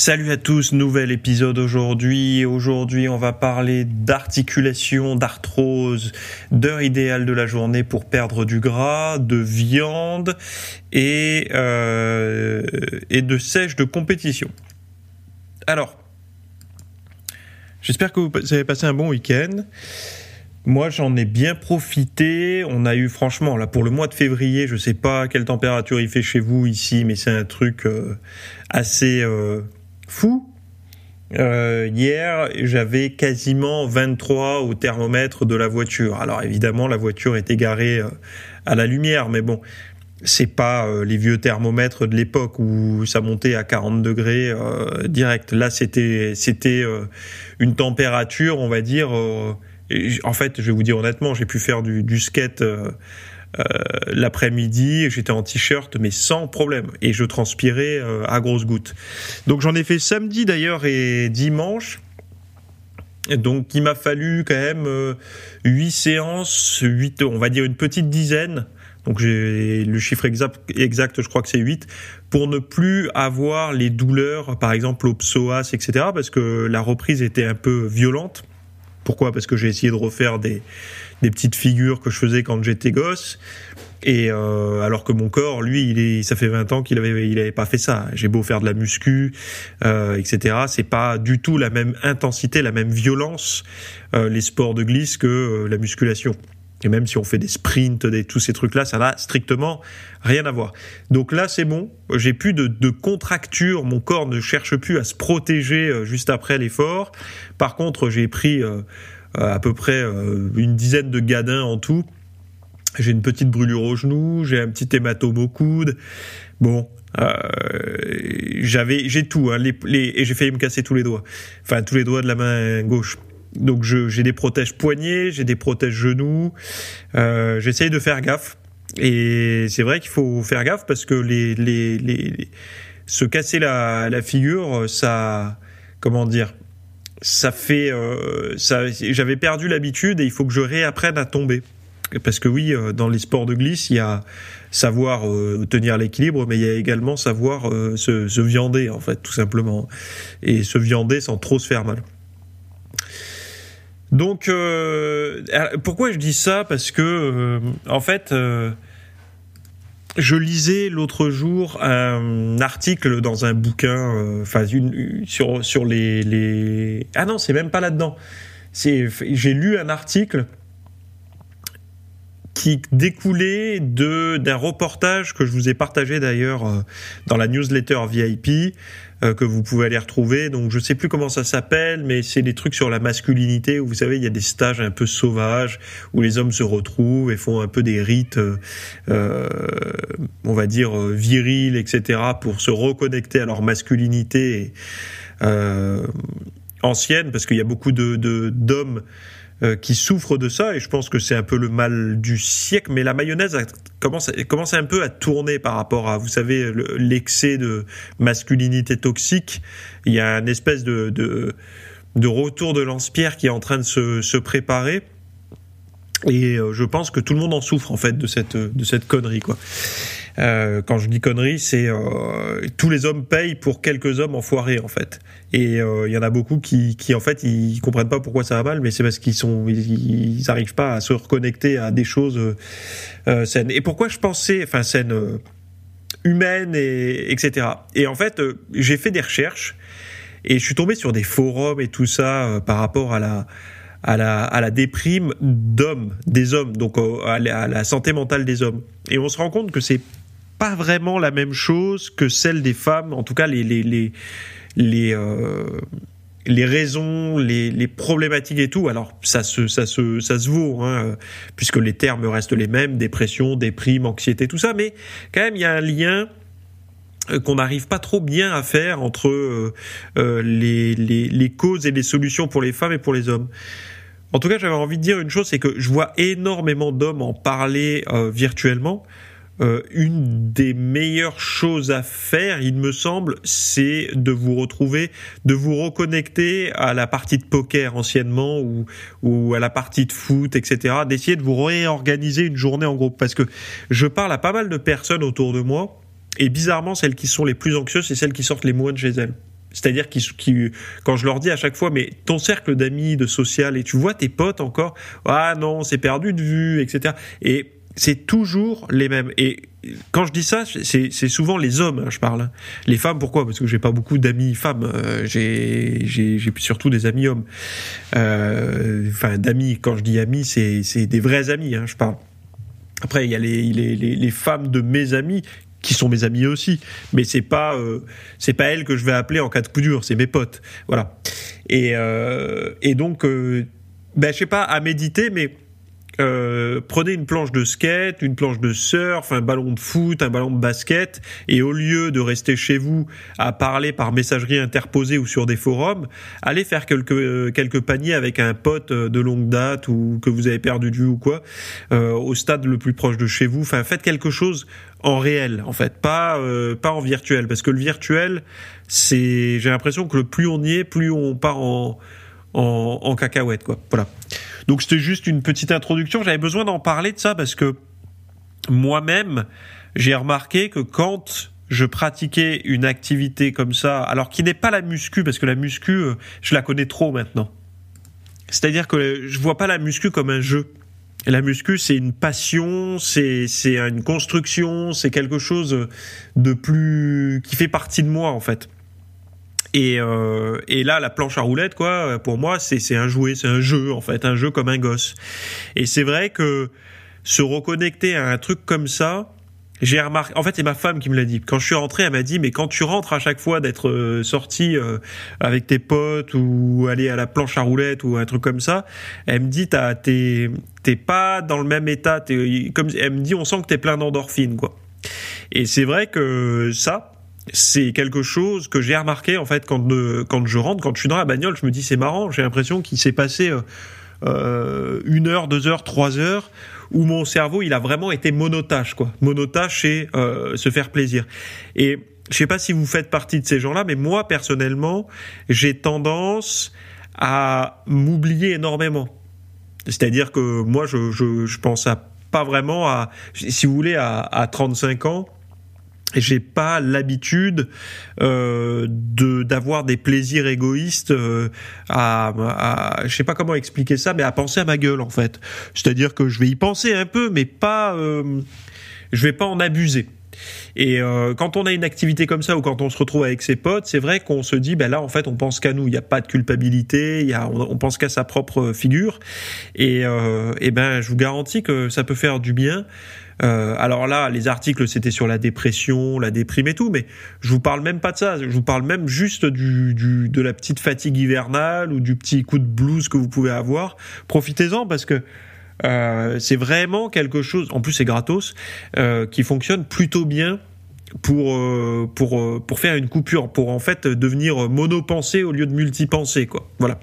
Salut à tous, nouvel épisode aujourd'hui. Aujourd'hui, on va parler d'articulation, d'arthrose, d'heure idéale de la journée pour perdre du gras, de viande et, euh, et de sèche de compétition. Alors, j'espère que vous avez passé un bon week-end. Moi, j'en ai bien profité. On a eu, franchement, là, pour le mois de février, je sais pas quelle température il fait chez vous ici, mais c'est un truc euh, assez euh, fou. Euh, hier, j'avais quasiment 23 au thermomètre de la voiture. Alors évidemment, la voiture était garée euh, à la lumière, mais bon, c'est pas euh, les vieux thermomètres de l'époque où ça montait à 40 degrés direct. Là, c'était c'était une température, on va dire. en fait, je vais vous dire honnêtement, j'ai pu faire du, du skate euh, l'après-midi, j'étais en t-shirt, mais sans problème. Et je transpirais euh, à grosses gouttes. Donc j'en ai fait samedi d'ailleurs et dimanche. Donc il m'a fallu quand même euh, 8 séances, 8, on va dire une petite dizaine. Donc j'ai le chiffre exact, exact, je crois que c'est 8, pour ne plus avoir les douleurs, par exemple au psoas, etc. Parce que la reprise était un peu violente. Pourquoi? Parce que j'ai essayé de refaire des, des petites figures que je faisais quand j'étais gosse. Et euh, alors que mon corps, lui, il est, ça fait 20 ans qu'il avait, il pas fait ça. J'ai beau faire de la muscu, euh, etc. C'est pas du tout la même intensité, la même violence euh, les sports de glisse que la musculation. Et même si on fait des sprints, des, tous ces trucs-là, ça n'a strictement rien à voir. Donc là, c'est bon. J'ai plus de, de contracture. Mon corps ne cherche plus à se protéger euh, juste après l'effort. Par contre, j'ai pris euh, euh, à peu près une dizaine de gadins en tout. J'ai une petite brûlure au genou, j'ai un petit hématome au coude. Bon, euh, j'avais, j'ai tout, hein, les, et j'ai failli me casser tous les doigts, enfin tous les doigts de la main gauche. Donc j'ai des protèges poignets, j'ai des protèges genoux. Euh, J'essaye de faire gaffe. Et c'est vrai qu'il faut faire gaffe parce que les, les, les, se casser la, la, figure, ça, comment dire, ça fait, euh, j'avais perdu l'habitude et il faut que je réapprenne à tomber. Parce que oui, euh, dans les sports de glisse, il y a savoir tenir l'équilibre, mais il y a également savoir se viander en fait, tout simplement, et se viander sans trop se faire mal. Donc, euh, pourquoi je dis ça? Parce que, euh, en fait, euh, je lisais l'autre jour un article dans un bouquin, enfin, sur, sur les, les... Ah non, c'est même pas là-dedans. J'ai lu un article qui découlait de d'un reportage que je vous ai partagé d'ailleurs dans la newsletter VIP euh, que vous pouvez aller retrouver. Donc je sais plus comment ça s'appelle, mais c'est des trucs sur la masculinité où vous savez il y a des stages un peu sauvages où les hommes se retrouvent et font un peu des rites, euh, euh on va dire euh, virils, etc. pour se reconnecter à leur masculinité euh, ancienne, parce qu'il y a beaucoup de d'hommes euh, qui souffrent de ça et je pense que c'est un peu le mal du siècle mais la mayonnaise a commence, commence un peu à tourner par rapport à vous savez l'excès de masculinité toxique. Il y a une espèce de, de, de retour de lance-pierre qui est en train de se, se préparer. Et euh, je pense que tout le monde en souffre en fait de cette de cette connerie quoi euh, quand je dis conneries, c'est euh, tous les hommes payent pour quelques hommes enfoirés en fait. Et il euh, y en a beaucoup qui, qui en fait ils comprennent pas pourquoi ça va mal, mais c'est parce qu'ils sont ils, arrivent pas à se reconnecter à des choses saines. Et pourquoi je pensais, enfin saines humaines et etc. Et en fait j'ai fait des recherches et je suis tombé sur des forums et tout ça par rapport à la à la, à la déprime d'hommes, des hommes, donc à la santé mentale des hommes. Et on se rend compte que c'est pas vraiment la même chose que celle des femmes, en tout cas les les les les, euh, les raisons, les, problématiques et tout. Alors ça se ça se ça se vaut hein, puisque les termes restent les mêmes dépression, déprime, anxiété, tout ça. Mais quand même il y a un lien qu'on n'arrive pas trop bien à faire entre les, les, les causes et les solutions pour les femmes et pour les hommes. En tout cas, j'avais envie de dire une chose, c'est que je vois énormément d'hommes en parler euh, virtuellement. Euh, une des meilleures choses à faire, il me semble, c'est de vous retrouver, de vous reconnecter à la partie de poker anciennement ou, ou à la partie de foot, etc. D'essayer de vous réorganiser une journée en groupe. Parce que je parle à pas mal de personnes autour de moi, et bizarrement, celles qui sont les plus anxieuses, c'est celles qui sortent les moins de chez elles. C'est-à-dire qui, qui, quand je leur dis à chaque fois, mais ton cercle d'amis, de social, et tu vois tes potes encore, ah non, c'est perdu de vue, etc. Et c'est toujours les mêmes. Et quand je dis ça, c'est souvent les hommes, hein, je parle. Les femmes, pourquoi? Parce que j'ai pas beaucoup d'amis femmes. Euh, j'ai surtout des amis hommes. Euh, enfin, d'amis. Quand je dis amis, c'est des vrais amis. Hein, je parle. Après, il y a les, les, les, femmes de mes amis qui sont mes amis aussi, mais c'est pas euh, pas elles que je vais appeler en cas de coup dur, c'est mes potes, voilà. Et euh, et donc euh, ben je sais pas à méditer, mais euh, prenez une planche de skate, une planche de surf, un ballon de foot, un ballon de basket, et au lieu de rester chez vous à parler par messagerie interposée ou sur des forums, allez faire quelques euh, quelques paniers avec un pote euh, de longue date ou que vous avez perdu de vue ou quoi, au stade le plus proche de chez vous. Enfin, faites quelque chose en réel, en fait, pas pas en virtuel, parce que le virtuel, c'est, j'ai l'impression que le plus on y est, plus on part en en, en cacahuète, quoi. Voilà. Donc c'était juste une petite introduction. J'avais besoin d'en parler de ça parce que moi-même, j'ai remarqué que quand je pratiquais une activité comme ça, alors qui n'est pas la muscu, parce que la muscu, euh, je la connais trop maintenant. C'est-à-dire que je vois pas la muscu comme un jeu. la muscu, c'est une passion, c'est c'est une construction, c'est quelque chose de plus qui fait partie de moi en fait. Et, euh, et là, la planche à roulettes, quoi, pour moi, c'est un jouet, c'est un jeu, en fait, un jeu comme un gosse. Et c'est vrai que se reconnecter à un truc comme ça, j'ai remarqué, en fait, c'est ma femme qui me l'a dit. Quand je suis rentré, elle m'a dit, mais quand tu rentres à chaque fois d'être euh, sorti euh, avec tes potes ou aller à la planche à roulettes ou un truc comme ça, elle me dit, t'es, t'es pas dans le même état. comme, elle me dit, on sent que t'es plein d'endorphines, quoi. Et c'est vrai que ça, c'est quelque chose que j'ai remarqué en fait quand, quand je rentre, quand je suis dans la bagnole, je me dis c'est marrant, j'ai l'impression qu'il s'est passé euh, euh, une heure, deux heures, trois heures où mon cerveau il a vraiment été monotache quoi, monotache et euh, se faire plaisir. Et je sais pas si vous faites partie de ces gens-là, mais moi personnellement j'ai tendance à m'oublier énormément. C'est-à-dire que moi je, je, pense à pas vraiment à, si vous voulez, à, à 35 ans, j'ai pas l'habitude euh, de d'avoir des plaisirs égoïstes euh, à, à je sais pas comment expliquer ça mais à penser à ma gueule en fait. C'est-à-dire que je vais y penser un peu mais pas euh, je vais pas en abuser et euh, quand on a une activité comme ça ou quand on se retrouve avec ses potes, c'est vrai qu'on se dit, ben là en fait on pense qu'à nous, il n'y a pas de culpabilité, a, on, pense qu'à sa propre figure. Et, euh, et ben je vous garantis que ça peut faire du bien. Euh, alors là, les articles c'était sur la dépression, la déprime et tout, mais je vous parle même pas de ça. Je vous parle même juste du de la petite fatigue hivernale ou du petit coup de blues que vous pouvez avoir. Profitez-en parce que euh, c'est vraiment quelque chose. En plus, c'est gratos, euh, qui fonctionne plutôt bien pour euh, pour pour faire une coupure, pour en fait devenir monopensé au lieu de multipensé, quoi. Voilà.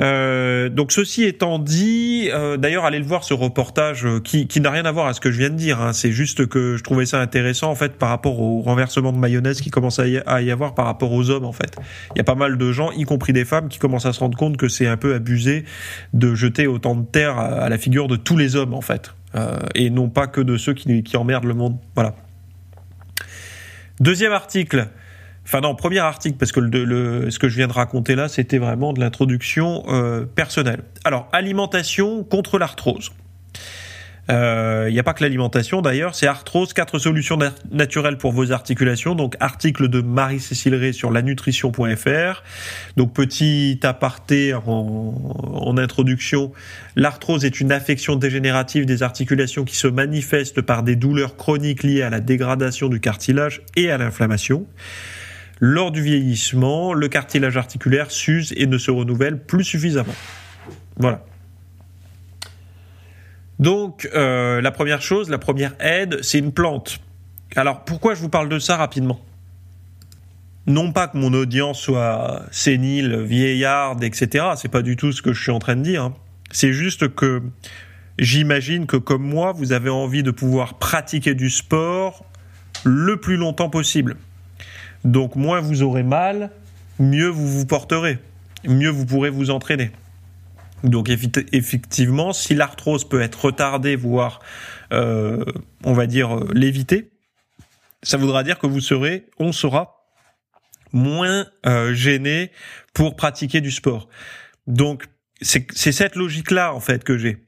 Euh, donc ceci étant dit, euh, d'ailleurs allez le voir ce reportage euh, qui, n'a rien à voir à ce que je viens de dire. Hein. C'est juste que je trouvais ça intéressant en fait par rapport au renversement de mayonnaise qui commence à y, avoir par rapport aux hommes en fait. Il y a pas mal de gens, y compris des femmes, qui commencent à se rendre compte que c'est un peu abusé de jeter autant de terre à, la figure de tous les hommes en fait, et non pas que de ceux qui, qui emmerdent le monde. Voilà. Deuxième article. Enfin non, premier article, parce que le, ce que je viens de raconter là, c'était vraiment de l'introduction euh, personnelle. Alors, alimentation contre l'arthrose. Il euh, n'y a pas que l'alimentation d'ailleurs, c'est arthrose, quatre solutions naturelles pour vos articulations. Donc article de Marie-Cécile Ray sur lanutrition.fr. Donc petit aparté en, en introduction, l'arthrose est une affection dégénérative des articulations qui se manifeste par des douleurs chroniques liées à la dégradation du cartilage et à l'inflammation. Lors du vieillissement, le cartilage articulaire s'use et ne se renouvelle plus suffisamment. Voilà. Donc, euh, la première chose, la première aide, c'est une plante. alors pourquoi je vous parle de ça rapidement? Non pas que mon audience soit sénile, vieillarde, etc. C'est pas du tout ce que je suis en train de dire. Hein. C'est juste que j'imagine que comme moi, vous avez envie de pouvoir pratiquer du sport le plus longtemps possible. Donc moins vous aurez mal, mieux vous vous porterez, mieux vous pourrez vous entraîner. Donc effectivement, si l'arthrose peut être retardée, voire euh, on va dire euh, l'éviter, ça voudra dire que vous serez, on sera moins euh, gêné pour pratiquer du sport. Donc c'est cette logique-là en fait que j'ai.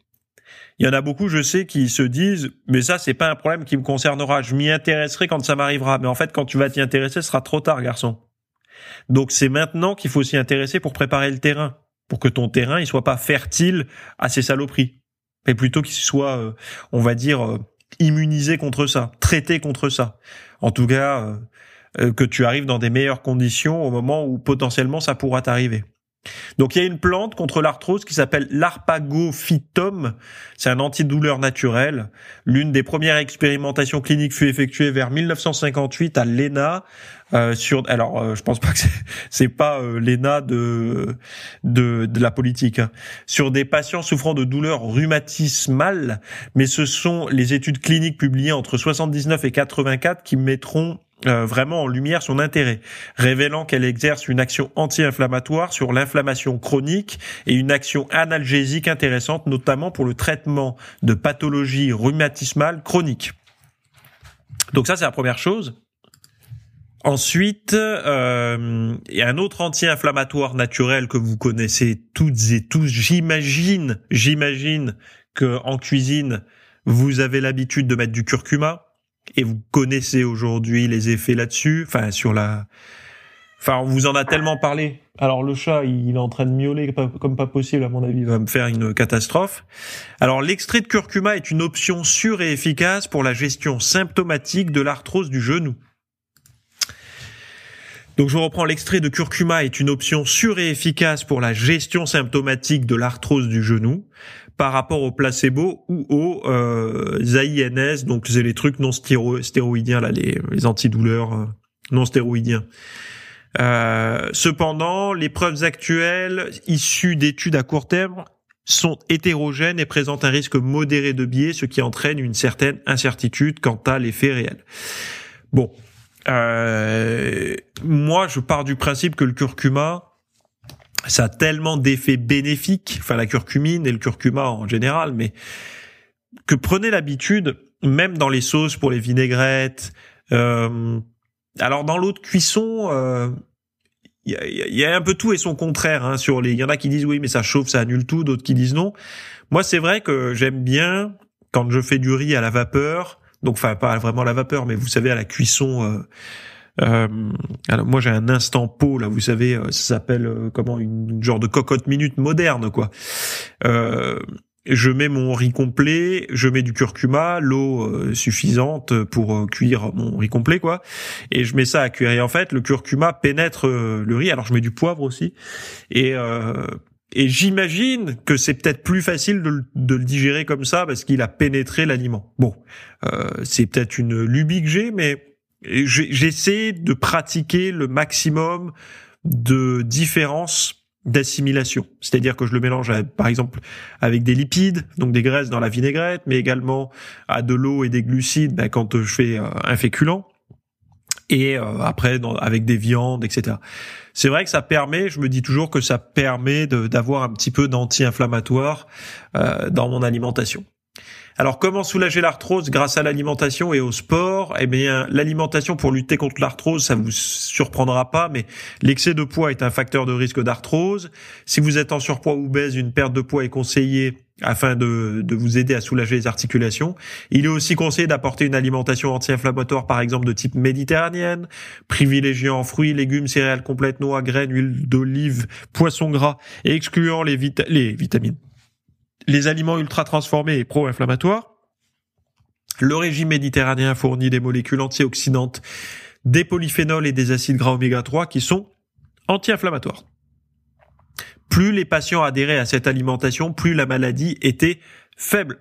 Il y en a beaucoup, je sais, qui se disent mais ça c'est pas un problème qui me concernera. Je m'y intéresserai quand ça m'arrivera. Mais en fait, quand tu vas t'y intéresser, ce sera trop tard, garçon. Donc c'est maintenant qu'il faut s'y intéresser pour préparer le terrain, pour que ton terrain il soit pas fertile à ces saloperies, mais plutôt qu'il soit, euh, on va dire, euh, immunisé contre ça, traité contre ça. En tout cas, euh, que tu arrives dans des meilleures conditions au moment où potentiellement ça pourra t'arriver. Donc il y a une plante contre l'arthrose qui s'appelle l'arpagophytum. C'est un antidouleur naturel. L'une des premières expérimentations cliniques fut effectuée vers 1958 à l'ENA. Euh, sur, alors euh, je pense pas que c'est pas euh, l'ENA de, de, de la politique hein. sur des patients souffrant de douleurs rhumatismales, mais ce sont les études cliniques publiées entre 79 et 84 qui mettront euh, vraiment en lumière son intérêt, révélant qu'elle exerce une action anti-inflammatoire sur l'inflammation chronique et une action analgésique intéressante, notamment pour le traitement de pathologies rhumatismales chroniques. Donc ça, c'est la première chose. Ensuite, il y a un autre anti-inflammatoire naturel que vous connaissez toutes et tous. J'imagine, j'imagine que en cuisine, vous avez l'habitude de mettre du curcuma et vous connaissez aujourd'hui les effets là-dessus, enfin sur la, enfin on vous en a tellement parlé. Alors le chat, il est en train de miauler comme pas possible à mon avis, il va me faire une catastrophe. Alors l'extrait de curcuma est une option sûre et efficace pour la gestion symptomatique de l'arthrose du genou. Donc je reprends l'extrait de curcuma est une option sûre et efficace pour la gestion symptomatique de l'arthrose du genou par rapport au placebo ou aux euh, AINS, donc c'est les trucs non stéroïdiens là, les, les antidouleurs euh, non stéroïdiens. Euh, cependant, les preuves actuelles issues d'études à court terme sont hétérogènes et présentent un risque modéré de biais, ce qui entraîne une certaine incertitude quant à l'effet réel. Bon, euh, moi je pars du principe que le curcuma, ça a tellement d'effets bénéfiques, enfin la curcumine et le curcuma en général, mais que prenez l'habitude, même dans les sauces pour les vinaigrettes. Euh, alors dans l'eau de cuisson, il euh, y, a, y, a, un peu tout et son contraire. Hein, sur les, il y en a qui disent oui, mais ça chauffe, ça annule tout. D'autres qui disent non. Moi, c'est vrai que j'aime bien quand je fais du riz à la vapeur. Donc, enfin, pas vraiment à la vapeur, mais vous savez à la cuisson. Euh, euh, alors moi j'ai un instant pot là, vous savez, euh, ça s'appelle euh, comment une, genre de cocotte minute moderne quoi. Euh, je mets mon riz complet, je mets du curcuma, l'eau suffisante pour cuire mon riz complet quoi, et je mets ça à cuire. Et en fait, le curcuma pénètre le riz. Alors je mets du poivre aussi, et et j'imagine que c'est peut-être plus facile de, de, le digérer comme ça parce qu'il a pénétré l'aliment. Bon, c'est peut-être une lubie que j'ai, mais j'essaie de pratiquer le maximum de différences d'assimilation. C'est-à-dire que je le mélange, par exemple, avec des lipides, donc des graisses dans la vinaigrette, mais également à de l'eau et des glucides ben, quand je fais un féculent, et euh, après avec des viandes, etc. C'est vrai que ça permet, je me dis toujours que ça permet d'avoir un petit peu d'anti-inflammatoire euh, dans mon alimentation. Alors comment soulager l'arthrose grâce à l'alimentation et au sport? Eh bien, l'alimentation pour lutter contre l'arthrose, ça vous surprendra pas, mais l'excès de poids est un facteur de risque d'arthrose. Si vous êtes en surpoids ou obèse, une perte de poids est conseillée afin de, vous aider à soulager les articulations. Il est aussi conseillé d'apporter une alimentation anti-inflammatoire, par exemple de type méditerranéenne, privilégiant fruits, légumes, céréales complètes, noix, graines, huile d'olive, poissons gras, et excluant les vitamines les aliments ultra transformés et pro-inflammatoires. Le régime méditerranéen fournit des molécules antioxydantes, des polyphénols et des acides gras oméga 3 qui sont anti-inflammatoires. Plus les patients adhéraient à cette alimentation, plus la maladie était faible.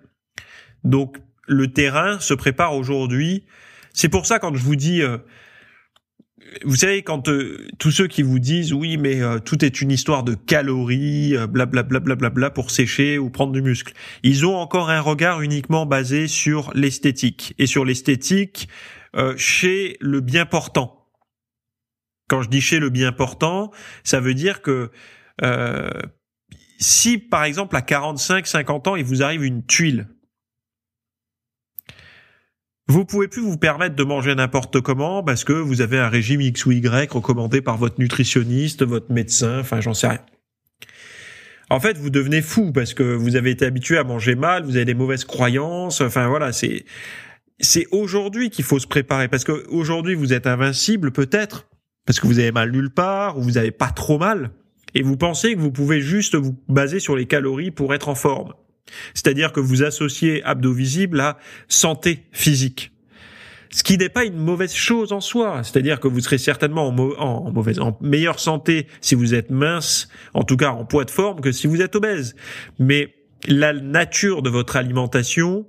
Donc le terrain se prépare aujourd'hui C'est pour ça quand je vous dis, euh, vous savez, quand euh, tous ceux qui vous disent oui, mais euh, tout est une histoire de calories, blablabla, bla, bla, bla, pour sécher ou prendre du muscle, ils ont encore un regard uniquement basé sur l'esthétique et sur l'esthétique chez le bien portant. Quand je dis chez le bien portant, ça veut dire que si par exemple à 45, 50 ans, il vous arrive une tuile, vous pouvez plus vous permettre de manger n'importe comment parce que vous avez un régime X ou Y recommandé par votre nutritionniste, votre médecin, enfin j'en sais rien. En fait, vous devenez fou parce que vous avez été habitué à manger mal, vous avez des mauvaises croyances, enfin voilà, c'est c'est aujourd'hui qu'il faut se préparer parce que aujourd'hui vous êtes invincible peut-être parce que vous avez mal nulle part ou vous avez pas trop mal et vous pensez que vous pouvez juste vous baser sur les calories pour être en forme. C'est-à-dire que vous associez abdos visibles à santé physique. Ce qui n'est pas une mauvaise chose en soi. C'est-à-dire que vous serez certainement en, mauvaise, en meilleure santé si vous êtes mince, en tout cas en poids de forme, que si vous êtes obèse. Mais la nature de votre alimentation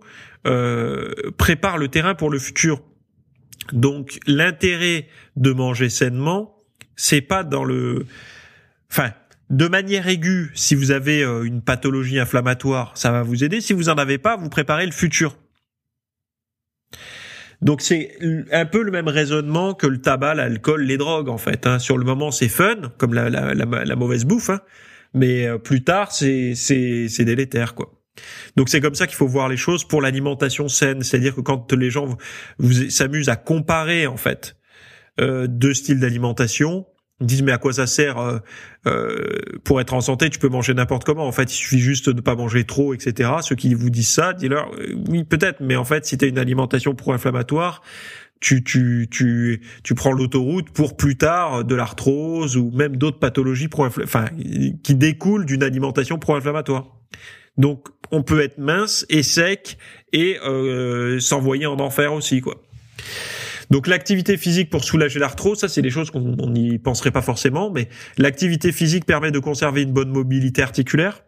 euh, prépare le terrain pour le futur. Donc l'intérêt de manger sainement, c'est pas dans le, enfin de manière aiguë, si vous avez euh, une pathologie inflammatoire, ça va vous aider. Si vous en avez pas, vous préparez le futur. Donc c'est un peu le même raisonnement que le tabac, l'alcool, les drogues en fait. Hein. Sur le moment c'est fun, comme la, mauvaise bouffe, hein. mais euh, plus tard c'est c'est délétère quoi. Donc c'est comme ça qu'il faut voir les choses pour l'alimentation saine, c'est-à-dire que quand les gens s'amusent à comparer en fait euh, deux styles d'alimentation, disent mais à quoi ça sert euh, euh, pour être en santé Tu peux manger n'importe comment. En fait, il suffit juste de pas manger trop, etc. Ceux qui vous disent ça, dis-leur euh, oui peut-être, mais en fait, si tu as une alimentation pro-inflammatoire, tu tu tu tu prends l'autoroute pour plus tard de l'arthrose ou même d'autres pathologies pro enfin qui découlent d'une alimentation pro-inflammatoire. Donc on peut être mince et sec et euh, s'envoyer en enfer aussi quoi. Donc l'activité physique pour soulager l'arthrose, ça c'est des choses qu'on n'y penserait pas forcément, mais l'activité physique permet de conserver une bonne mobilité articulaire.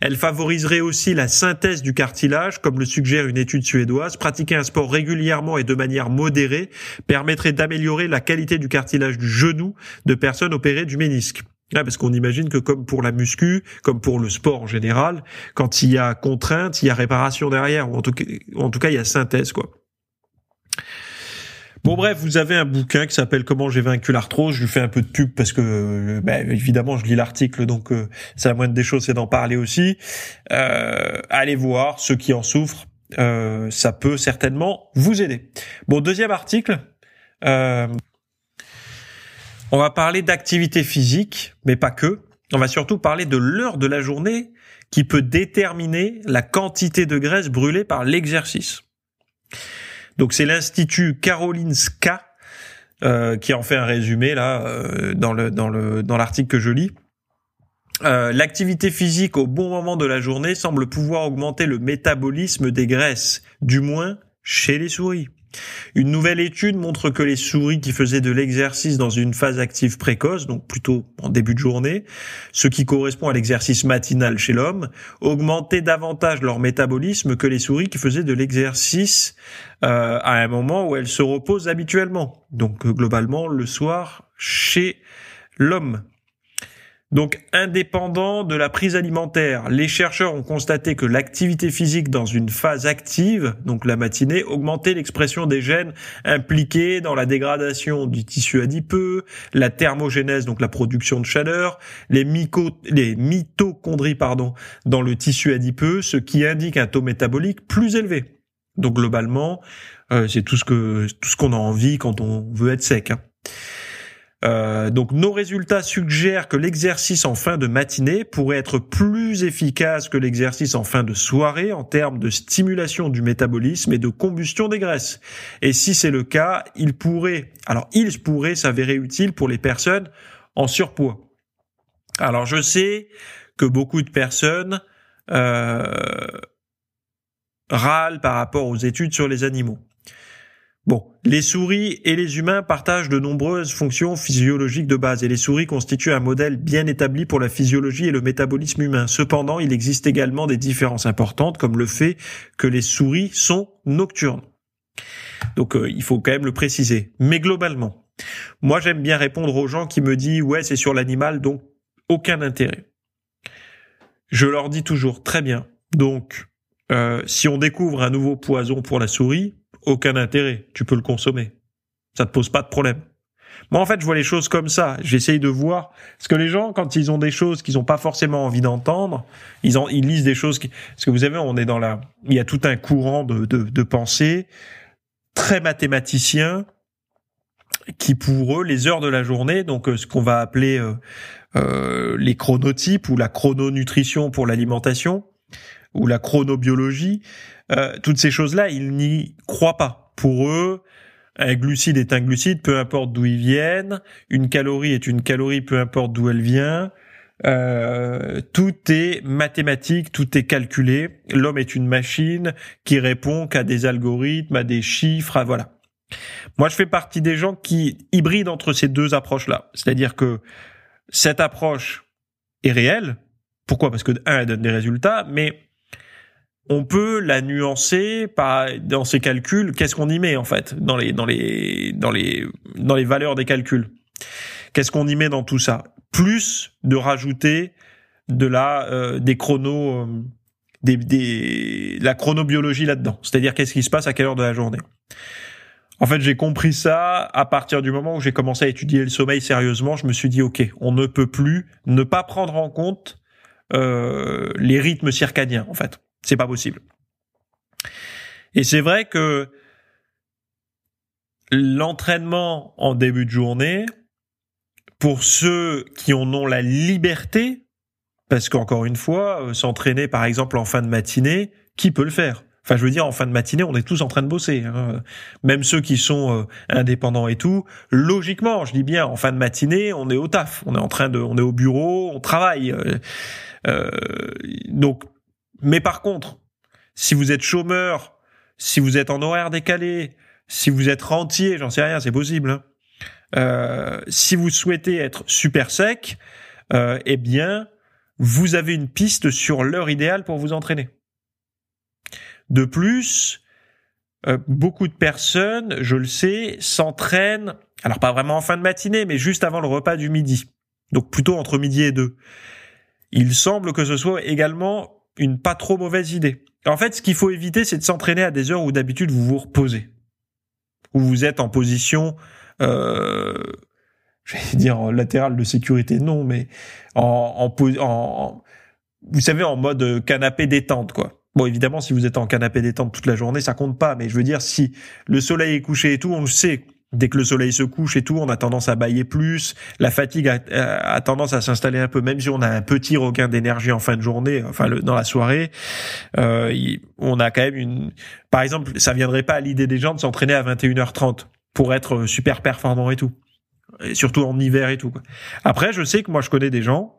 Elle favoriserait aussi la synthèse du cartilage, comme le suggère une étude suédoise. Pratiquer un sport régulièrement et de manière modérée permettrait d'améliorer la qualité du cartilage du genou de personnes opérées du ménisque. parce qu'on imagine que comme pour la muscu, comme pour le sport en général, quand il y a contrainte, il y a réparation derrière, ou en tout cas, en tout cas il y a synthèse, quoi. Bon bref, vous avez un bouquin qui s'appelle Comment j'ai vaincu l'arthrose. Je lui fais un peu de pub parce que ben, évidemment je lis l'article, donc euh, c'est la moindre des choses, c'est d'en parler aussi. Euh, allez voir ceux qui en souffrent, euh, ça peut certainement vous aider. Bon deuxième article. on va parler d'activité physique, mais pas que. On va surtout parler de l'heure de la journée qui peut déterminer la quantité de graisse brûlée par l'exercice. Donc c'est l'institut Karolinska euh, qui en fait un résumé là euh, dans le dans le dans l'article que je lis. Euh, l'activité physique au bon moment de la journée semble pouvoir augmenter le métabolisme des graisses, du moins chez les souris. Une nouvelle étude montre que les souris qui faisaient de l'exercice dans une phase active précoce, donc plutôt en début de journée, ce qui correspond à l'exercice matinal chez l'homme, augmentaient davantage leur métabolisme que les souris qui faisaient de l'exercice euh, à un moment où elles se reposent habituellement, donc globalement le soir chez l'homme. Donc, indépendant de la prise alimentaire, les chercheurs ont constaté que l'activité physique dans une phase active, donc la matinée, augmentait l'expression des gènes impliqués dans la dégradation du tissu adipeux, la thermogénèse, donc la production de chaleur, les, mitochondries pardon, dans le tissu adipeux, ce qui indique un taux métabolique plus élevé. Donc globalement, euh, c'est tout ce que tout ce qu'on a envie quand on veut être sec. Hein. Euh, donc nos résultats suggèrent que l'exercice en fin de matinée pourrait être plus efficace que l'exercice en fin de soirée en termes de stimulation du métabolisme et de combustion des graisses. Et si c'est le cas, il pourrait, alors il pourrait s'avérer utile pour les personnes en surpoids. Alors je sais que beaucoup de personnes euh, râlent par rapport aux études sur les animaux. Bon, les souris et les humains partagent de nombreuses fonctions physiologiques de base et les souris constituent un modèle bien établi pour la physiologie et le métabolisme humain. Cependant, il existe également des différences importantes comme le fait que les souris sont nocturnes. Donc euh, il faut quand même le préciser. Mais globalement, moi j'aime bien répondre aux gens qui me disent ouais c'est sur l'animal donc aucun intérêt. Je leur dis toujours très bien. Donc euh, si on découvre un nouveau poison pour la souris, aucun intérêt. Tu peux le consommer. Ça te pose pas de problème. Moi, en fait, je vois les choses comme ça. J'essaye de voir parce que les gens, quand ils ont des choses qu'ils n'ont pas forcément envie d'entendre, ils, en, ils lisent des choses. Qui... Parce que vous savez, on est dans la, il y a tout un courant de, de, de pensée très mathématicien qui pour eux les heures de la journée, donc euh, ce qu'on va appeler euh, euh, les chronotypes ou la chrononutrition pour l'alimentation ou la chronobiologie, euh, toutes ces choses-là, ils n'y croient pas. Pour eux, un glucide est un glucide, peu importe d'où il vienne. Une calorie est une calorie, peu importe d'où elle vient. Euh, tout est mathématique, tout est calculé. L'homme est une machine qui répond qu'à des algorithmes, à des chiffres, à voilà. Moi, je fais partie des gens qui hybrident entre ces deux approches-là. C'est-à-dire que cette approche est réelle. Pourquoi? Parce que un, elle donne des résultats, mais on peut la nuancer par dans ces calculs. Qu'est-ce qu'on y met en fait dans les dans les dans les dans les valeurs des calculs Qu'est-ce qu'on y met dans tout ça? Plus de rajouter de la euh, des chronos euh, des, des la chronobiologie là-dedans. C'est-à-dire qu'est-ce qui se passe à quelle heure de la journée? En fait, j'ai compris ça à partir du moment où j'ai commencé à étudier le sommeil sérieusement. Je me suis dit, ok, on ne peut plus ne pas prendre en compte euh, les rythmes circadiens, en fait. C'est pas possible. Et c'est vrai que l'entraînement en début de journée, pour ceux qui en ont la liberté, parce qu'encore une fois, euh, s'entraîner par exemple en fin de matinée, qui peut le faire? Enfin, je veux dire, en fin de matinée, on est tous en train de bosser. Hein. Même ceux qui sont euh, indépendants et tout. Logiquement, je dis bien, en fin de matinée, on est au taf, on est en train de, on est au bureau, on travaille. Euh, euh donc, mais par contre, si vous êtes chômeur, si vous êtes en horaire décalé, si vous êtes rentier, j'en sais rien, c'est possible. Hein. Euh, si vous souhaitez être super sec, euh, eh bien, vous avez une piste sur l'heure idéale pour vous entraîner. De plus, euh, beaucoup de personnes, je le sais, s'entraînent, alors pas vraiment en fin de matinée, mais juste avant le repas du midi. Donc plutôt entre midi et deux. Il semble que ce soit également une pas trop mauvaise idée. En fait, ce qu'il faut éviter, c'est de s'entraîner à des heures où d'habitude vous vous reposez, où vous êtes en position, euh, je vais dire latérale de sécurité, non, mais en, en, en, vous savez, en mode canapé détente, quoi. Bon, évidemment, si vous êtes en canapé détente toute la journée, ça compte pas. Mais je veux dire, si le soleil est couché et tout, on le sait. Dès que le soleil se couche et tout, on a tendance à bailler plus. La fatigue a, tendance à s'installer un peu, même si on a un petit regain d'énergie en fin de journée, enfin dans la soirée. Euh, on a quand même une. Par exemple, ça viendrait pas à l'idée des gens de s'entraîner à 21h30 pour être super performant et tout, et surtout en hiver et tout. Quoi. Après, je sais que moi, je connais des gens,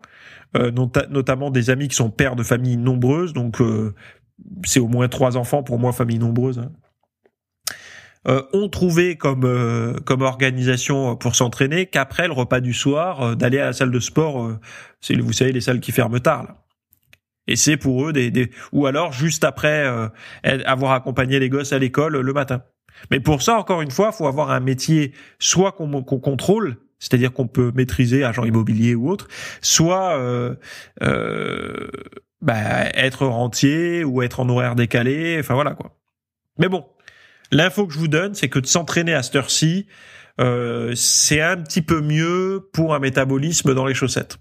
euh, notamment des amis qui sont pères de familles nombreuses, donc euh, c'est au moins trois enfants pour moi, famille nombreuse. Hein ont trouvé comme euh, comme organisation pour s'entraîner qu'après le repas du soir euh, d'aller à la salle de sport euh, c'est vous savez les salles qui ferment tard là. Et c'est pour eux des, des ou alors juste après avoir accompagné les gosses à l'école le matin. Mais pour ça encore une fois, faut avoir un métier soit qu'on contrôle c'est-à-dire qu'on peut maîtriser agent immobilier ou autre, soit euh, euh, bah, être rentier ou être en horaire décalé, enfin voilà quoi. Mais bon, L'info que je vous donne, c'est que de s'entraîner à cette heure-ci, euh, c'est un petit peu mieux pour un métabolisme dans les chaussettes.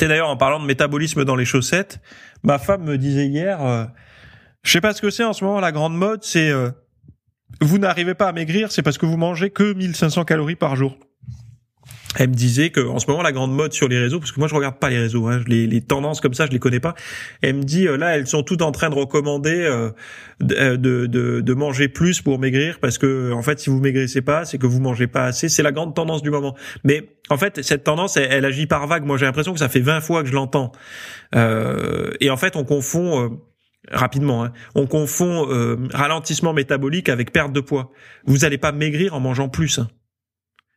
Et d'ailleurs en parlant de métabolisme dans les chaussettes, ma femme me disait hier, euh, je sais pas ce que c'est en ce moment la grande mode, c'est euh, vous n'arrivez pas à maigrir, c'est parce que vous mangez que 1500 calories par jour elle me disait que en ce moment la grande mode sur les réseaux, parce que moi je regarde pas les réseaux, hein, les, les, tendances comme ça je les connais pas. Elle me dit euh, là elles sont toutes en train de recommander euh, euh, de, de, de, manger plus pour maigrir parce que en fait si vous maigrissez pas c'est que vous mangez pas assez. C'est la grande tendance du moment. Mais en fait cette tendance elle, agit par vague. Moi j'ai l'impression que ça fait 20 fois que je l'entends. et en fait on confond rapidement. Hein. On confond ralentissement métabolique avec perte de poids. Vous n'allez pas maigrir en mangeant plus. Hein.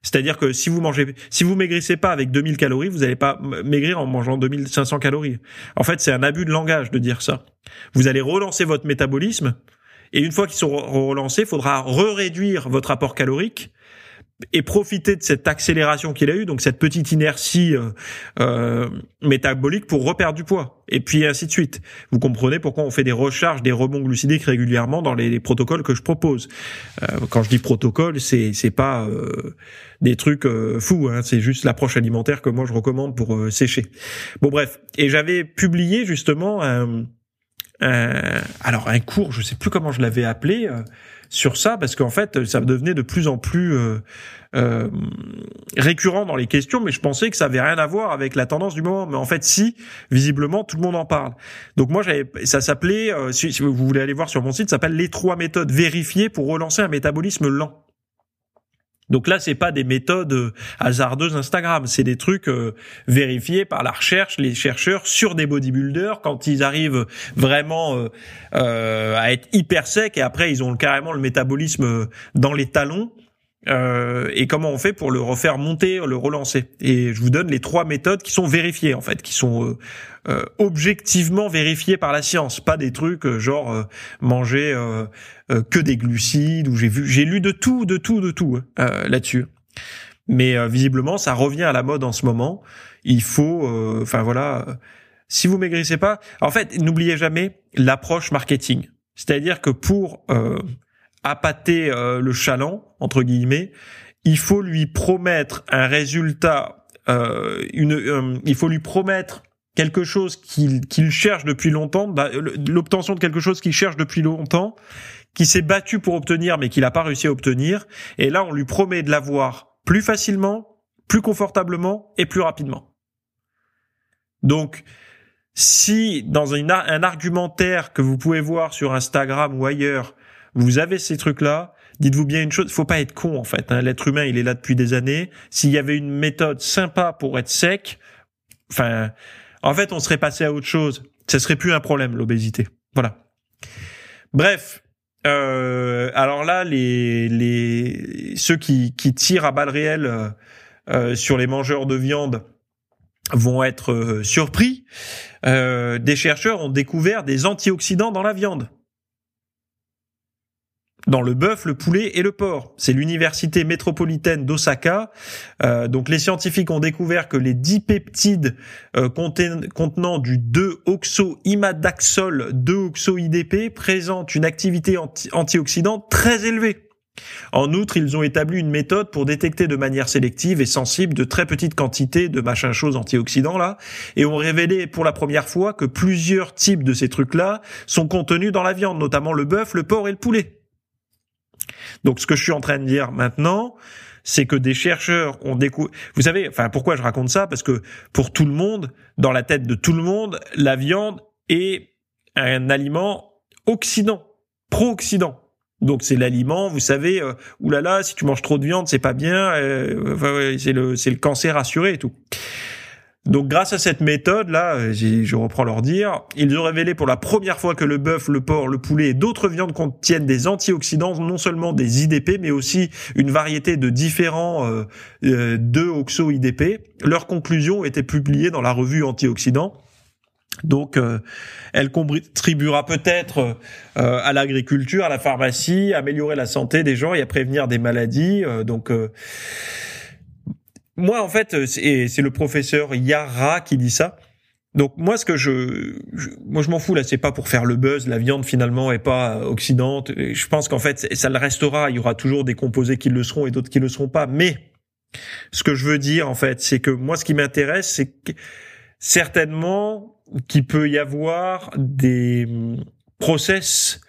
C'est-à-dire que si vous mangez, si vous maigrissez pas avec 2000 calories, vous n'allez pas maigrir en mangeant 2500 calories. En fait, c'est un abus de langage de dire ça. Vous allez relancer votre métabolisme Et une fois qu'ils sont relancés, il faudra re-réduire votre apport calorique et profiter de cette accélération qu'il a eu, donc cette petite inertie euh, euh, métabolique pour reperdre du poids, et puis ainsi de suite. Vous comprenez pourquoi on fait des recharges, des rebonds glucidiques régulièrement dans les, protocoles que je propose. Euh, quand je dis protocole, c'est c'est pas euh, des trucs euh, fous, hein, c'est juste l'approche alimentaire que moi je recommande pour sécher. Bon bref, et j'avais publié justement un, un, alors un cours, je sais plus comment je l'avais appelé sur ça parce qu'en fait ça devenait de plus en plus euh, euh, récurrent dans les questions mais je pensais que ça avait rien à voir avec la tendance du moment. Mais en fait si visiblement tout le monde en parle. Donc moi j'avais ça s'appelait euh, si, vous voulez aller voir sur mon site ça s'appelle les trois méthodes vérifiées pour relancer un métabolisme lent donc là, c'est pas des méthodes euh, hasardeuses Instagram, c'est des trucs euh, vérifiés par la recherche, les chercheurs sur des bodybuilders quand ils arrivent vraiment euh, à être hyper secs et après ils ont carrément le métabolisme dans les talons. Euh, et comment on fait pour le refaire monter, le relancer? Et je vous donne les trois méthodes qui sont vérifiées en fait, qui sont euh, euh objectivement vérifiées par la science, pas des trucs euh, genre manger que des glucides. Ou j'ai vu, j'ai lu de tout, de tout, de tout hein, là-dessus. Mais visiblement, ça revient à la mode en ce moment. Il faut, enfin voilà, si vous maigrissez pas, en fait, n'oubliez jamais l'approche marketing. C'est-à-dire que pour appâter euh, le chaland entre guillemets, il faut lui promettre un résultat, euh, une, euh, il faut lui promettre quelque chose qu'il qu'il cherche depuis longtemps, bah, l'obtention de quelque chose qu'il cherche depuis longtemps, qui s'est battu pour obtenir mais qu'il n'a pas réussi à obtenir. Et là, on lui promet de l'avoir plus facilement, plus confortablement et plus rapidement. Donc, si dans un argumentaire que vous pouvez voir sur Instagram ou ailleurs, vous avez ces trucs-là, dites-vous bien une chose, faut pas être con en fait. Hein. L'être humain, il est là depuis des années. S'il y avait une méthode sympa pour être sec, enfin, en fait, on serait passé à autre chose. Ce serait plus un problème l'obésité. Voilà. Bref. Euh, alors là, les, les ceux qui, tirent à balles réelles euh, euh sur les mangeurs de viande vont être surpris. Des chercheurs ont découvert des antioxydants dans la viande dans le bœuf, le poulet et le porc. C'est l'université métropolitaine d'Osaka. Euh, donc les scientifiques ont découvert que les dipeptides euh, contenant du 2-oxo-imadaxol 2-oxo-IDP présentent une activité antioxydante très élevée. En outre, ils ont établi une méthode pour détecter de manière sélective et sensible de très petites quantités de machin chose antioxydants là, et ont révélé pour la première fois que plusieurs types de ces trucs là sont contenus dans la viande, notamment le bœuf, le porc et le poulet. Donc ce que je suis en train de dire maintenant, c'est que des chercheurs ont découvert. Vous savez, enfin pourquoi je raconte ça? Parce que pour tout le monde, dans la tête de tout le monde, la viande est un aliment occident, pro-occident. Donc c'est l'aliment, vous savez, euh, oulala, si tu manges trop de viande, c'est pas bien, euh, c'est le c'est le cancer assuré et tout. Donc grâce à cette méthode là, euh, je reprends leur dire, ils ont révélé pour la première fois que le bœuf, le porc, le poulet et d'autres viandes contiennent des antioxydants, non seulement des IDP, mais aussi une variété de différents euh, euh de oxo-IDP. Leur conclusion était publiée dans la revue Antioxydants. Donc, euh, elle contribuera peut-être à l'agriculture, à la pharmacie, à améliorer la santé des gens et à prévenir des maladies. donc, moi, en fait, euh, c'est le professeur Yara qui dit ça. Donc moi, ce que je, moi je m'en fous là, c'est pas pour faire le buzz. La viande finalement est pas oxydante. Je pense qu'en fait, ça le restera. Il y aura toujours des composés qui le seront et d'autres qui le seront pas. Mais ce que je veux dire en fait, c'est que moi, ce qui m'intéresse, c'est certainement qu'il peut y avoir des process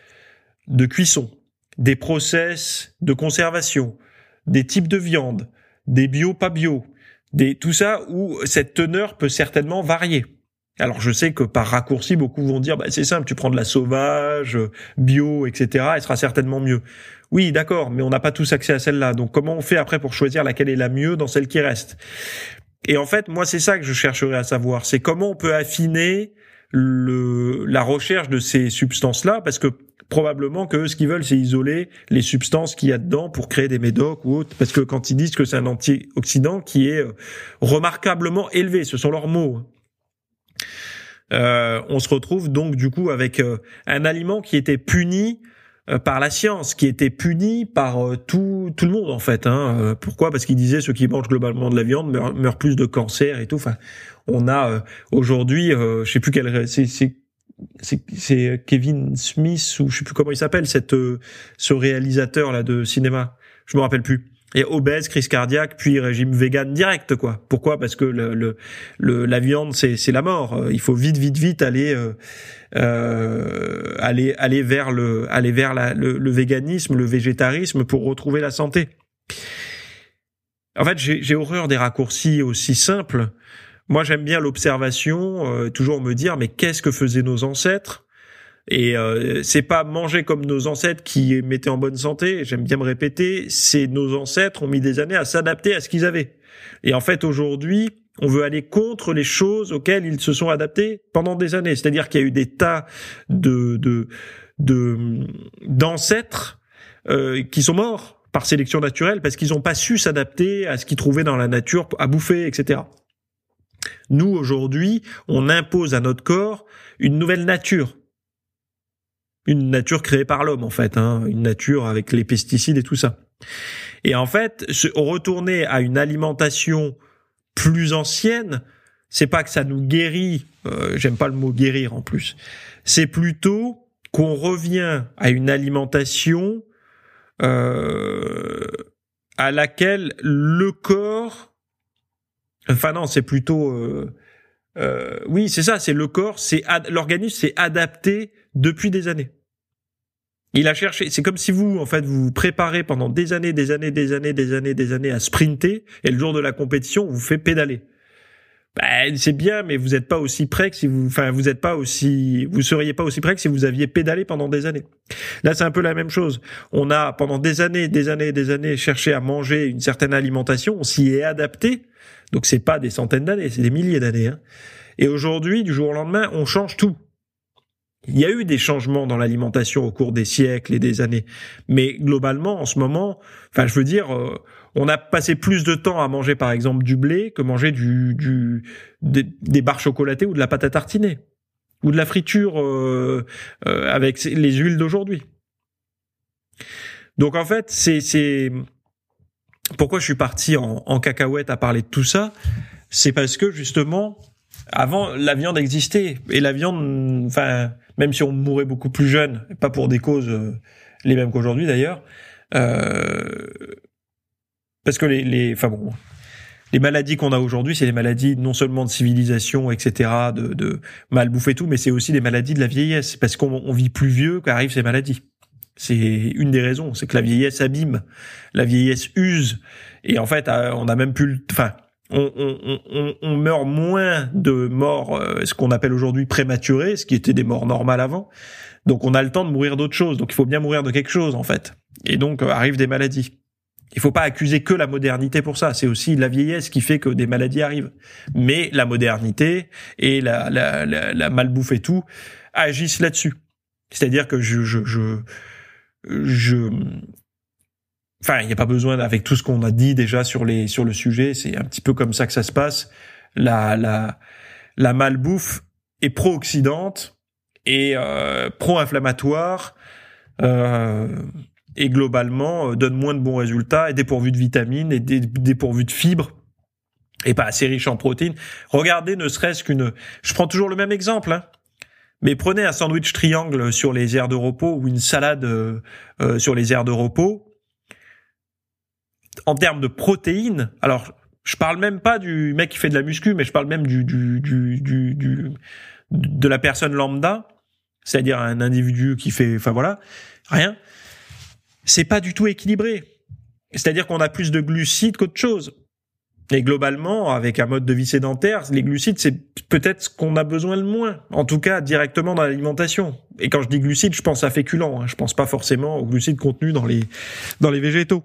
de cuisson, des process de conservation, des types de viande, des bio, pas bio, des tout ça où cette teneur peut certainement varier. Alors je sais que par raccourci, beaucoup vont dire bah, c'est simple, tu prends de la sauvage, bio, etc. Elle sera certainement mieux. Oui, d'accord, mais on n'a pas tous accès à celle-là. Donc comment on fait après pour choisir laquelle est la mieux dans celle qui reste? Et en fait, moi c'est ça que je chercherai à savoir, c'est comment on peut affiner le, la recherche de ces substances-là, parce que probablement que ce qu'ils veulent, c'est isoler les substances qu'il y a dedans pour créer des médocs ou autres, parce que quand ils disent que c'est un antioxydant qui est euh, remarquablement élevé, ce sont leurs mots. Hein. Euh, on se retrouve donc du coup avec euh, un aliment qui était puni euh, par la science, qui était puni par euh, tout tout le monde en fait. Hein. Euh, pourquoi? Parce qu'il disait ceux qui mangent globalement de la viande meurent, plus de cancer et tout. Enfin, on a aujourd'hui, je sais plus quel, c'est c'est Kevin Smith ou je sais plus comment il s'appelle cette ce réalisateur là de cinéma. Je me rappelle plus et obèse, crise cardiaque, puis régime vegan direct quoi. Pourquoi? Parce que le, le, la viande c'est c'est la mort. Il faut vite vite vite aller euh, euh, aller aller vers le aller vers le, le, véganisme, le végétarisme pour retrouver la santé. En fait, j'ai horreur des raccourcis aussi simples. Moi, j'aime bien l'observation, euh, toujours me dire mais qu'est-ce que faisaient nos ancêtres? Et euh, c'est pas manger comme nos ancêtres qui mettaient en bonne santé. J'aime bien me répéter, c'est nos ancêtres ont mis des années à s'adapter à ce qu'ils avaient. Et en fait, aujourd'hui, on veut aller contre les choses auxquelles ils se sont adaptés pendant des années. C'est-à-dire qu'il y a eu des tas de de d'ancêtres euh, qui sont morts par sélection naturelle parce qu'ils n'ont pas su s'adapter à ce qu'ils trouvaient dans la nature à bouffer, etc. Nous aujourd'hui, on impose à notre corps une nouvelle nature. Une nature créée par l'homme en fait, hein, une nature avec les pesticides et tout ça. Et en fait, retourner à une alimentation plus ancienne, c'est pas que ça nous guérit, euh, j'aime pas le mot guérir en plus, c'est plutôt qu'on revient à une alimentation euh, à laquelle le corps, enfin non, c'est plutôt, euh, euh oui, c'est ça, c'est le corps, c'est l'organisme s'est adapté depuis des années. Il a cherché. C'est comme si vous, en fait, vous vous préparez pendant des années, des années, des années, des années, des années à sprinter, et le jour de la compétition, vous fait pédaler. Ben, c'est bien, mais vous n'êtes pas aussi prêt que si vous, enfin, vous êtes pas aussi, vous seriez pas aussi prêt que si vous aviez pédalé pendant des années. Là, c'est un peu la même chose. On a pendant des années, des années, des années cherché à manger une certaine alimentation. On s'y est adapté. Donc c'est pas des centaines d'années, c'est des milliers d'années. Hein. Et aujourd'hui, du jour au lendemain, on change tout. Il y a eu des changements dans l'alimentation au cours des siècles et des années, mais globalement, en ce moment, enfin, je veux dire, euh, on a passé plus de temps à manger, par exemple, du blé que manger du, du des, barres chocolatées ou de la pâte à tartiner. Ou de la friture euh, euh, avec les huiles d'aujourd'hui. Donc en fait, c'est c'est pourquoi je suis parti en, en cacahuète à parler de tout ça, c'est parce que justement avant la viande existait. Et la viande, enfin même si on mourait beaucoup plus jeune, pas pour des causes euh, les mêmes qu'aujourd'hui d'ailleurs, euh, parce que les, les, enfin bon, les maladies qu'on a aujourd'hui, c'est des maladies non seulement de civilisation, etc., de, de mal bouffer tout, mais c'est aussi des maladies de la vieillesse, parce qu'on vit plus vieux qu'arrivent ces maladies. C'est une des raisons, c'est que la vieillesse abîme, la vieillesse use, et en fait, euh, on a même plus, enfin, on, on, on, on, meurt moins de morts, euh, ce qu'on appelle aujourd'hui prématurées, ce qui était des morts normales avant. Donc on a le temps de mourir d'autre chose. Donc il faut bien mourir de quelque chose en fait. Et donc euh, arrivent des maladies. Il faut pas accuser que la modernité pour ça. C'est aussi la vieillesse qui fait que des maladies arrivent. Mais la modernité et la, la, la, la malbouffe et tout agissent là-dessus. C'est-à-dire que je, je, je, je Enfin, il n'y a pas besoin, avec tout ce qu'on a dit déjà sur les sur le sujet, c'est un petit peu comme ça que ça se passe. La la la malbouffe est pro-oxydante et euh, pro-inflammatoire euh, et globalement euh, donne moins de bons résultats et dépourvu de vitamines et dépourvu de fibres et pas assez riche en protéines. Regardez, ne serait-ce qu'une, je prends toujours le même exemple, hein, mais prenez un sandwich triangle sur les aires de repos ou une salade euh, euh sur les aires de repos en termes de protéines, alors je parle même pas du mec qui fait de la muscu, mais je parle même du, du, du, du, de la personne lambda, c'est-à-dire un individu qui fait, enfin voilà, rien. C'est pas du tout équilibré. C'est-à-dire qu'on a plus de glucides qu'autre chose. Et globalement, avec un mode de vie sédentaire, les glucides, c'est peut-être ce qu'on a besoin le moins. En tout cas, directement dans l'alimentation. Et quand je dis glucides, je pense à féculents. Hein. Je pense pas forcément aux glucides contenus dans les, dans les végétaux.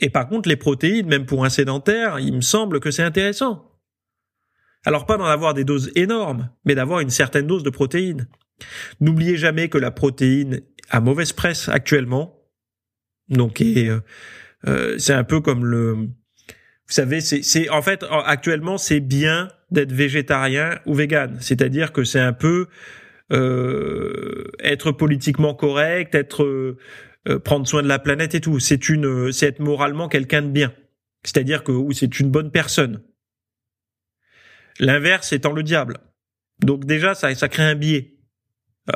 Et par contre, les protéines, même pour un sédentaire, il me semble que c'est intéressant. Alors pas d'en avoir des doses énormes, mais d'avoir une certaine dose de protéines. N'oubliez jamais que la protéine a mauvaise presse actuellement. Donc euh, euh, c'est un peu comme le, vous savez, c'est en fait actuellement c'est bien d'être végétarien ou vegan. C'est-à-dire que c'est un peu être politiquement correct, être prendre soin de la planète et tout. C'est une, c'est être moralement quelqu'un de bien. C'est-à-dire que c'est une bonne personne. L'inverse étant le diable. Donc déjà, ça, ça crée un biais.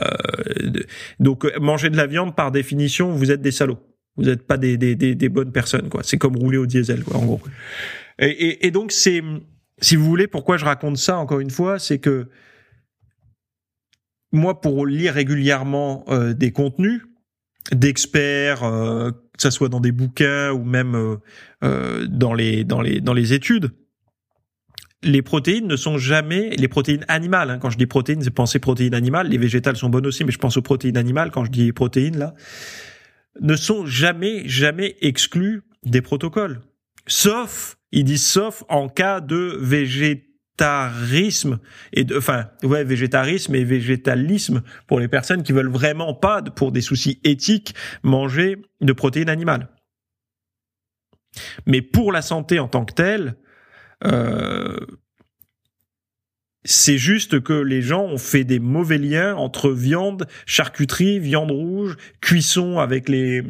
Euh, donc manger de la viande, par définition, vous êtes des salauds. Vous n'êtes pas des, des, des, bonnes personnes, quoi. C'est comme rouler au diesel, quoi, en gros. Et, et, donc c'est, si vous voulez, pourquoi je raconte ça encore une fois, c'est que moi, pour lire régulièrement euh, des contenus d'experts, euh, que ça soit dans des bouquins ou même euh, dans les dans les dans les études, les protéines ne sont jamais les protéines animales. Hein. Quand je dis protéines, c'est penser protéines animales. Les végétales sont bonnes aussi, mais je pense aux protéines animales quand je dis protéines là, ne sont jamais jamais exclues des protocoles. Sauf, ils disent sauf en cas de végétarisme et de, enfin, ouais, végétarisme et végétalisme pour les personnes qui veulent vraiment pas, pour des soucis éthiques, manger de protéines animales. Mais pour la santé en tant que telle, euh, c'est juste que les gens ont fait des mauvais liens entre viande, charcuterie, viande rouge, cuisson avec les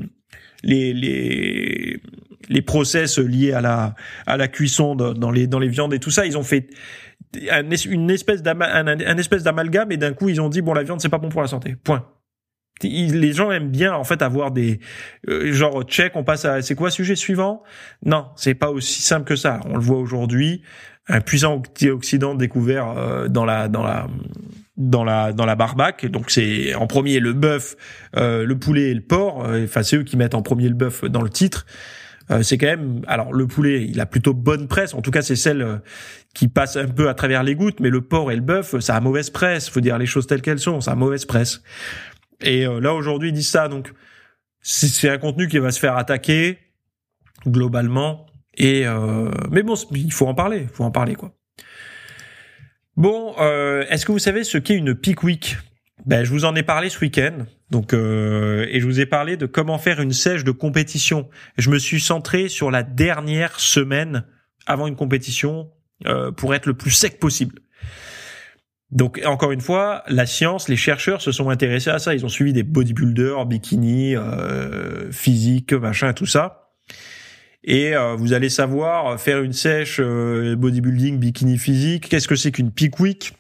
les les les process liés à la à la cuisson dans les dans les viandes et tout ça. Ils ont fait une espèce un, espèce d'amalgame et d'un coup ils ont dit bon la viande c'est pas bon pour la santé. Point. Les gens aiment bien en fait avoir des euh, genre check, on passe à c'est quoi sujet suivant? Non, c'est pas aussi simple que ça. On le voit aujourd'hui, un puissant antioxydant découvert euh, dans la dans la dans la dans la barbaque. Donc c'est en premier le bœuf, euh, le poulet et le porc. Enfin c'est eux qui mettent en premier le bœuf dans le titre. c'est quand même alors le poulet, il a plutôt bonne presse. En tout cas c'est celle qui passe un peu à travers les gouttes. Mais le porc et le bœuf, ça a mauvaise presse. Faut dire les choses telles qu'elles sont. Ça a mauvaise presse. Et euh, là aujourd'hui ils disent ça, donc c'est un contenu qui va se faire attaquer globalement. Et euh, mais bon, il faut en parler, faut en parler quoi. Bon, euh, est-ce que vous savez ce qu'est une peak week? Ben, je vous en ai parlé ce week-end. Donc, euh, et je vous ai parlé de comment faire une sèche de compétition. Je me suis centré sur la dernière semaine avant une compétition euh, pour être le plus sec possible. Donc encore une fois, la science, les chercheurs se sont intéressés à ça. Ils ont suivi des bodybuilders, bikini, euh, physique, machin, tout ça. Et euh, vous allez savoir faire une sèche euh, bodybuilding, bikini physique. Qu'est-ce que c'est qu'une peak week?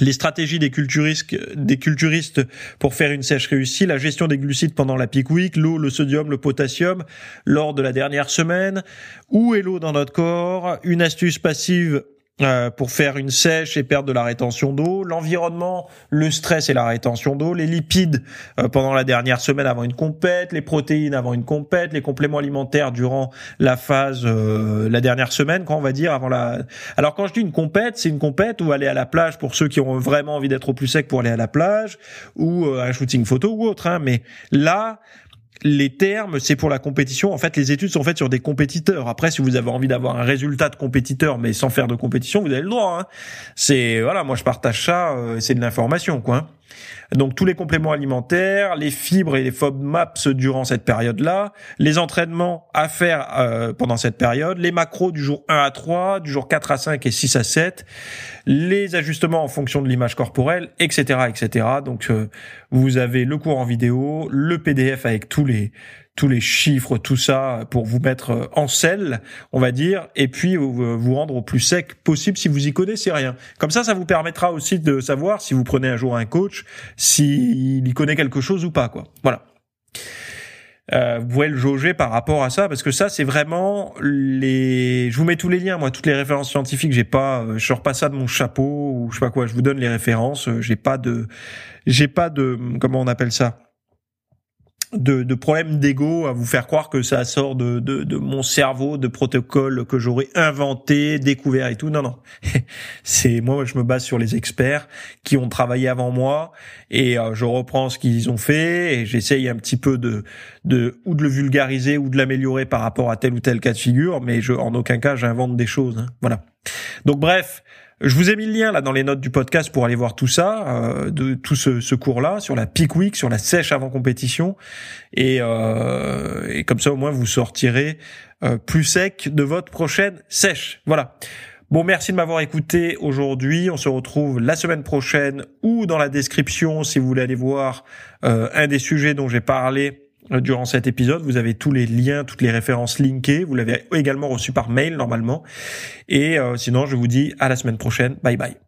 Les stratégies des culturistes, des culturistes pour faire une sèche réussie, la gestion des glucides pendant la peak week, l'eau, le sodium, le potassium lors de la dernière semaine, où est l'eau dans notre corps, une astuce passive euh, pour faire une sèche et perdre de la rétention d'eau, l'environnement, le stress et la rétention d'eau, les lipides euh, pendant la dernière semaine avant une compète, les protéines avant une compète, les compléments alimentaires durant la phase euh, la dernière semaine, quand on va dire avant la. Alors quand je dis une compète, c'est une compète ou aller à la plage pour ceux qui ont vraiment envie d'être au plus sec pour aller à la plage ou un shooting photo ou autre. Hein. Mais là, les termes, c'est pour la compétition. En fait, les études sont faites sur des compétiteurs. Après, si vous avez envie d'avoir un résultat de compétiteur, mais sans faire de compétition, vous avez le droit. Hein. C'est voilà, moi je partage ça, euh, c'est de l'information, quoi. Hein. Donc tous les compléments alimentaires, les fibres et les FODMAPs durant cette période-là, les entraînements à faire euh, pendant cette période, les macros du jour 1 à 3, du jour 4 à 5 et 6 à 7, les ajustements en fonction de l'image corporelle, etc., etc. Donc euh, vous avez le cours en vidéo, le PDF avec tous les tous les chiffres, tout ça pour vous mettre en selle, on va dire, et puis vous rendre au plus sec possible si vous y connaissez rien. Comme ça, ça vous permettra aussi de savoir si vous prenez un jour un coach, s'il y connaît quelque chose ou pas, quoi. Voilà. Euh, vous pouvez le jauger par rapport à ça parce que ça c'est vraiment les je vous mets tous les liens moi toutes les références scientifiques j'ai pas euh, je sors pas ça de mon chapeau ou je sais pas quoi je vous donne les références euh, j'ai pas de j'ai pas de comment on appelle ça? De, de problèmes d'ego à vous faire croire que ça sort de, de, de mon cerveau, de protocoles que j'aurais inventé, découvert et tout. Non, non. C'est moi, je me base sur les experts qui ont travaillé avant moi et euh, je reprends ce qu'ils ont fait et j'essaye un petit peu de, de ou de le vulgariser ou de l'améliorer par rapport à tel ou tel cas de figure, mais je, en aucun cas, j'invente des choses. Hein. Voilà. Donc bref, je vous ai mis le lien là dans les notes du podcast pour aller voir tout ça, euh, de tout ce, ce cours-là sur la peak week, sur la sèche avant compétition, et, euh, comme ça au moins vous sortirez euh, plus sec de votre prochaine sèche. Voilà. Bon, merci de m'avoir écouté aujourd'hui. On se retrouve la semaine prochaine ou dans la description si vous voulez aller voir un des sujets dont j'ai parlé durant cet épisode. Vous avez tous les liens, toutes les références linkées. Vous l'avez également reçu par mail normalement. Et euh, sinon, je vous dis à la semaine prochaine. Bye bye.